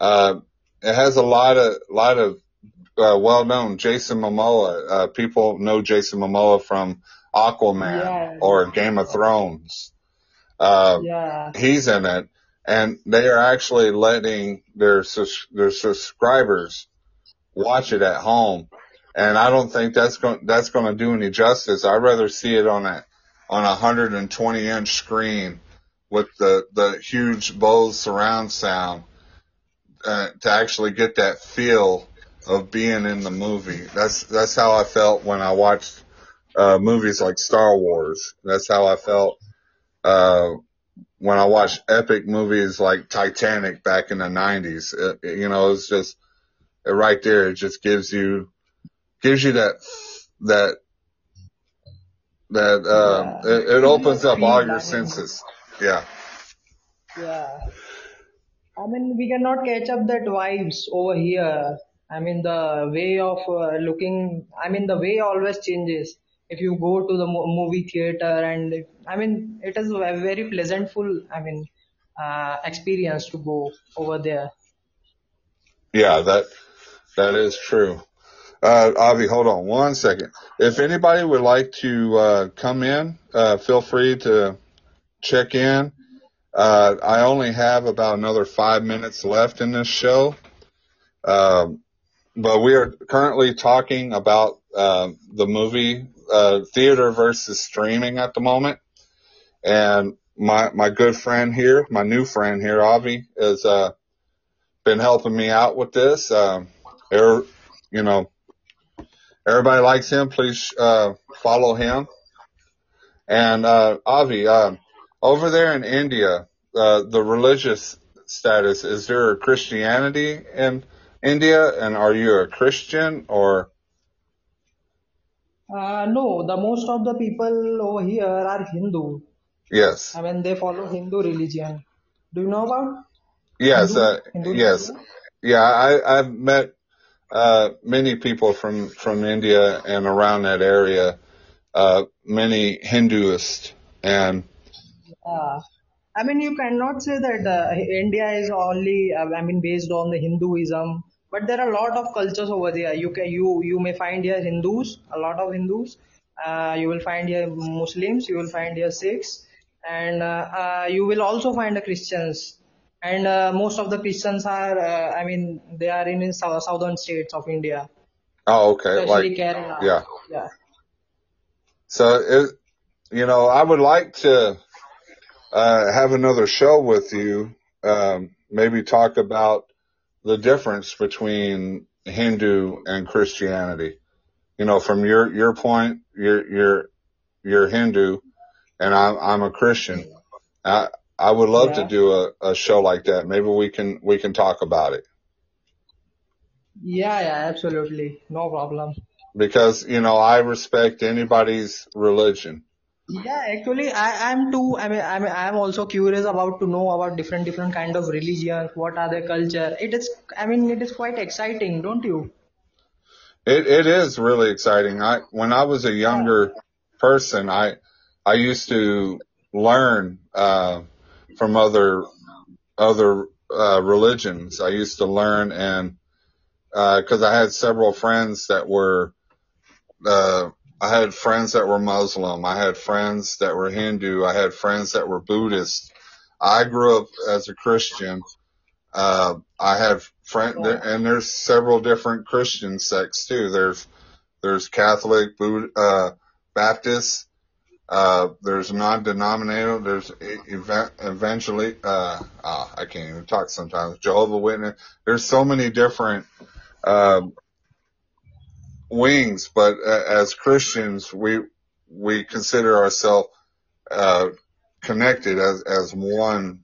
Uh, it has a lot of lot of uh, well known Jason Momoa. Uh, people know Jason Momoa from Aquaman or Game of Thrones. Uh, yeah, he's in it, and they are actually letting their sus- their subscribers watch it at home. And I don't think that's going that's going to do any justice. I'd rather see it on a on a 120 inch screen with the the huge Bose surround sound uh, to actually get that feel of being in the movie. That's that's how I felt when I watched uh, movies like Star Wars. That's how I felt uh, when I watched epic movies like Titanic back in the '90s. It, you know, it's just right there. It just gives you gives you that that that um, yeah. it, it Gives you a opens up all your senses. Yeah. yeah. I mean, we cannot catch up that vibes over here. I mean, the way of uh, looking, I mean, the way always changes. If you go to the movie theater and if, I mean, it is a very pleasantful, I mean, uh, experience to go over there. Yeah, that that is true. Uh, Avi, hold on one second. If anybody would like to uh, come in, uh, feel free to check in. Uh, I only have about another five minutes left in this show, um, but we are currently talking about uh, the movie uh, theater versus streaming at the moment. And my my good friend here, my new friend here, Avi, has uh, been helping me out with this. Um, er, you know, everybody likes him. Please uh, follow him. And uh, Avi, uh, over there in India, uh, the religious status is there a Christianity in India, and are you a Christian or Uh, no, the most of the people over here are Hindu. yes, I mean, they follow Hindu religion. Do you know about yes, Hindu uh, Hindu yes, religion? yeah. I, I've met uh, many people from from India and around that area, uh, many Hinduists, and Uh, I mean, you cannot say that uh, India is only, uh, I mean, based on the Hinduism but there are a lot of cultures over there. You can you you may find here Hindus, a lot of Hindus. You will find here Muslims. You will find here Sikhs, and you will also find the Christians. And uh, most of the Christians are, uh, I mean, they are in, in sou- southern states of India, Oh, okay. Like, Kerala. yeah. Yeah. So it, you know, I would like to uh, have another show with you. Um, maybe talk about the difference between Hindu and Christianity. You know, from your your point, you're you're you're Hindu, and I'm I'm a Christian. I I would love to do a, a show like that. Maybe we can we can talk about it Yeah, yeah, absolutely. No problem. because you know I respect anybody's religion. Yeah, actually, I am too. I mean, I mean, I am also curious about to know about different different kind of religions. What are their culture? It is. I mean, it is quite exciting, don't you? It it is really exciting. I when I was a Yeah. younger person, I I used to learn uh, from other other uh, religions. I used to learn and because I had several friends that were uh, I had friends that were Muslim. I had friends that were Hindu. I had friends that were Buddhist. I grew up as a Christian. Uh, I have friend and there's several different Christian sects too. There's there's Catholic, Buddha, uh, Baptist. Uh, there's non-denominational. There's e- event, eventually. Uh, oh, I can't even talk sometimes. Jehovah Witness. There's so many different um, wings, but uh, as Christians, we we consider ourselves uh, connected as as one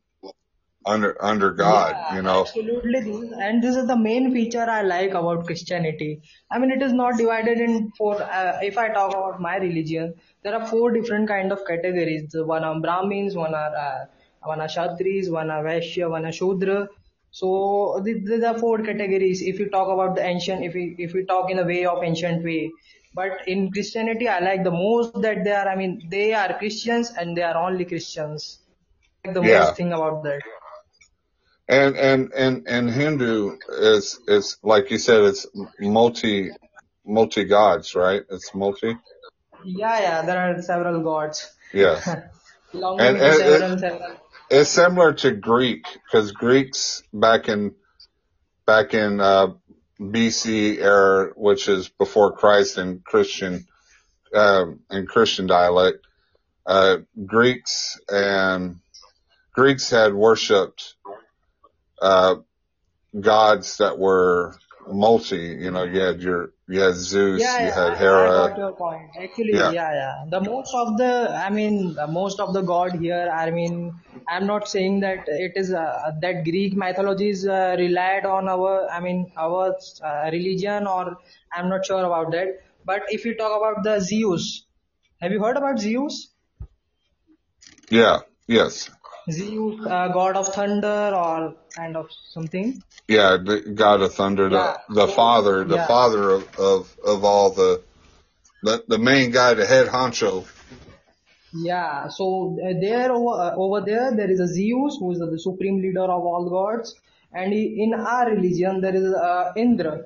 under under God. Yeah, You know. absolutely. And this is the main feature I like about Christianity. I mean, it is not divided in four. Uh, if I talk about my religion, there are four different kind of categories. One are Brahmins, one are uh, one are Kshatris, one are Vaishya, one are Shudra. So these are four categories. If you talk about the ancient, if we if we talk in a way of ancient way, but in Christianity, I like the most that they are. I mean, they are Christians and they are only Christians. Like the Yeah. most thing about that. And and and and Hindu is is like you said, it's multi multi gods, right? It's multi. Yeah, yeah, there are several gods Yes, belonging and, and it, several, several. it's similar to Greek because Greeks back in back in uh, BC era, which is before Christ in Christian um, in Christian dialect, uh, Greeks and Greeks had worshipped uh, gods that were multi. You know, you had your you had Zeus, Yeah, you had I, I Hera. got your point. Actually, Yeah, yeah, yeah. The most of the, I mean, the most of the god here, I mean, I'm not saying that it is, uh, that Greek mythology is uh, relied on our, I mean, our uh, religion or I'm not sure about that. But if you talk about the Zeus, have you heard about Zeus? yeah, yes, Zeus, uh, god of thunder or kind of something? yeah. The god of thunder, the Yeah. the So, father, the yeah. father of of of all the the the main guy, the head honcho. Yeah, so uh, there over, uh, over there there is a Zeus who is the supreme leader of all gods, and he, in our religion there is uh, Indra.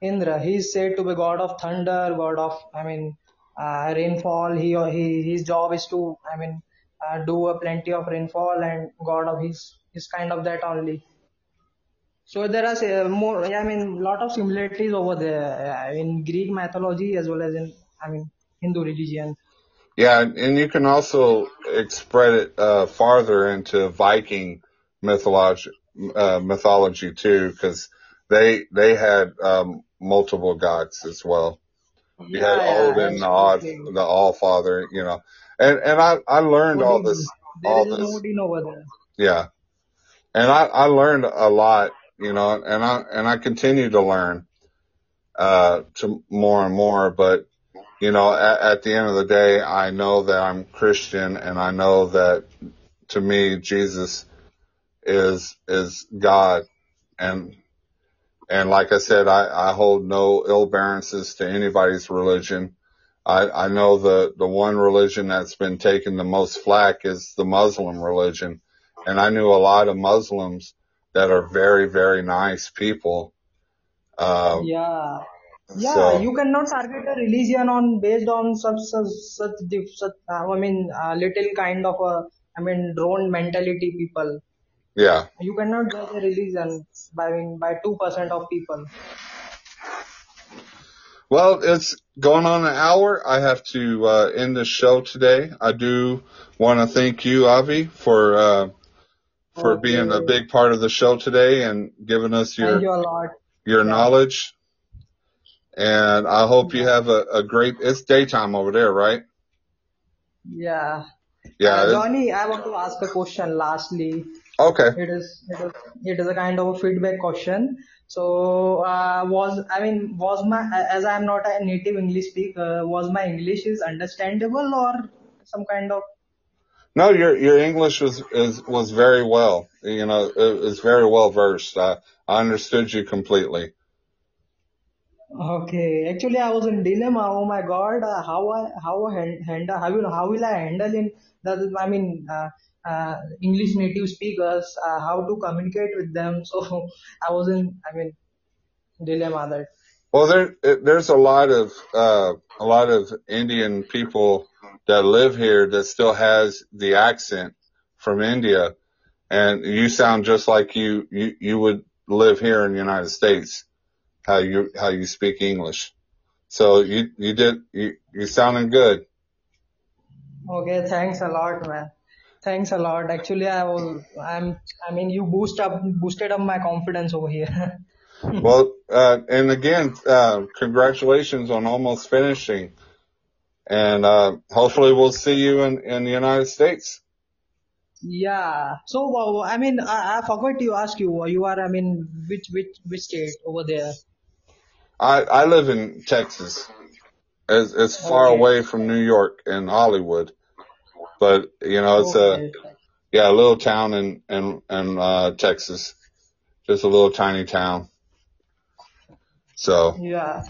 Indra, he is said to be god of thunder, god of I mean uh, rainfall. He he his job is to I mean uh, do a plenty of rainfall and god of his is kind of that only. So there are more I mean lot of similarities over there uh, in Greek mythology as well as in I mean Hindu religion. Yeah, and you can also spread it uh, farther into Viking mythology, uh, mythology too, because they they had um, multiple gods as well. You had Yeah, Odin, the All, the All Father, you know, and and I I learned all this there all is this, Odin over there. yeah, and I I learned a lot, you know, and I and I continue to learn uh to more and more, but you know, at, at the end of the day, I know that I'm Christian, and I know that to me Jesus is is God, and and like I said, I I hold no ill variances to anybody's religion. I I know the the one religion that's been taking the most flack is the Muslim religion, and I knew a lot of Muslims that are very, very nice people. Um, Yeah. Yeah, so you cannot target a religion on based on such such such, such I mean uh, little kind of a I mean drone mentality people. Yeah. You cannot judge a religion by by two percent of people. Well, it's going on an hour. I have to uh, end the show today. I do want to thank you, Avi, for uh, for being a big part of the show today and giving us your you your Yeah. knowledge. And I hope you have a, a great. It's daytime over there, right? Yeah. Yeah. Uh, Johnny, I want to ask a question lastly. Okay. It is it is it is a kind of a feedback question. So uh, was I mean was my as I am not a native English speaker, was my English is understandable or some kind of No, your your English was is was very well. You know, it was very well versed. I I understood you completely. Okay. Actually, I was in dilemma. Oh my God, uh, how I how I hand- handle how will how will I handle in the I mean uh, uh, English native speakers? Uh, how to communicate with them? So I was in I mean dilemma that. Well, there there's a lot of uh, a lot of Indian people that live here that still has the accent from India, and you sound just like you you you would live here in the United States. How you how you speak English. So you you did you you sounding good. Okay, thanks a lot, man. Thanks a lot. Actually, I was, I'm, I mean, you boost up, boosted up my confidence over here. Well, uh, and again, uh, congratulations on almost finishing, and uh, hopefully we'll see you in in the United States. Yeah. So, I mean, I, I forgot to ask you. You are, I mean, which, which, which state over there? I I live in Texas. It's, it's far Okay. away from New York and Hollywood, but you know it's a yeah a little town in in in uh, Texas, just a little tiny town. So Yeah.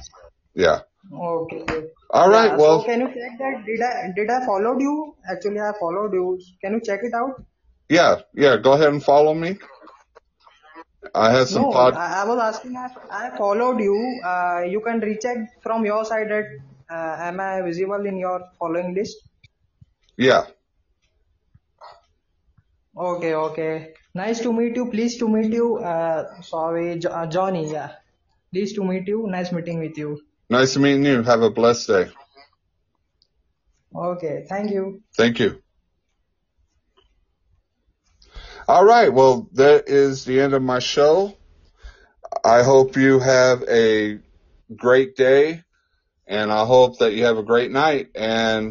yeah. Okay. All right. Yeah. So, Well, can you check that? Did I, did I followed you? Actually, I followed you. Can you check it out? yeah, yeah. Go ahead and follow me. I have some No, pod. I, I was asking. I, I followed you. Uh, you can recheck from your side that uh, am I visible in your following list? Yeah. Okay, okay. Nice to meet you. Pleased to meet you. Uh, sorry, jo- uh, Johnny. Yeah. Pleased to meet you. Nice meeting with you. Nice meeting you. Have a blessed day. Okay. Thank you. Thank you. All right. Well, that is the end of my show. I hope you have a great day and I hope that you have a great night and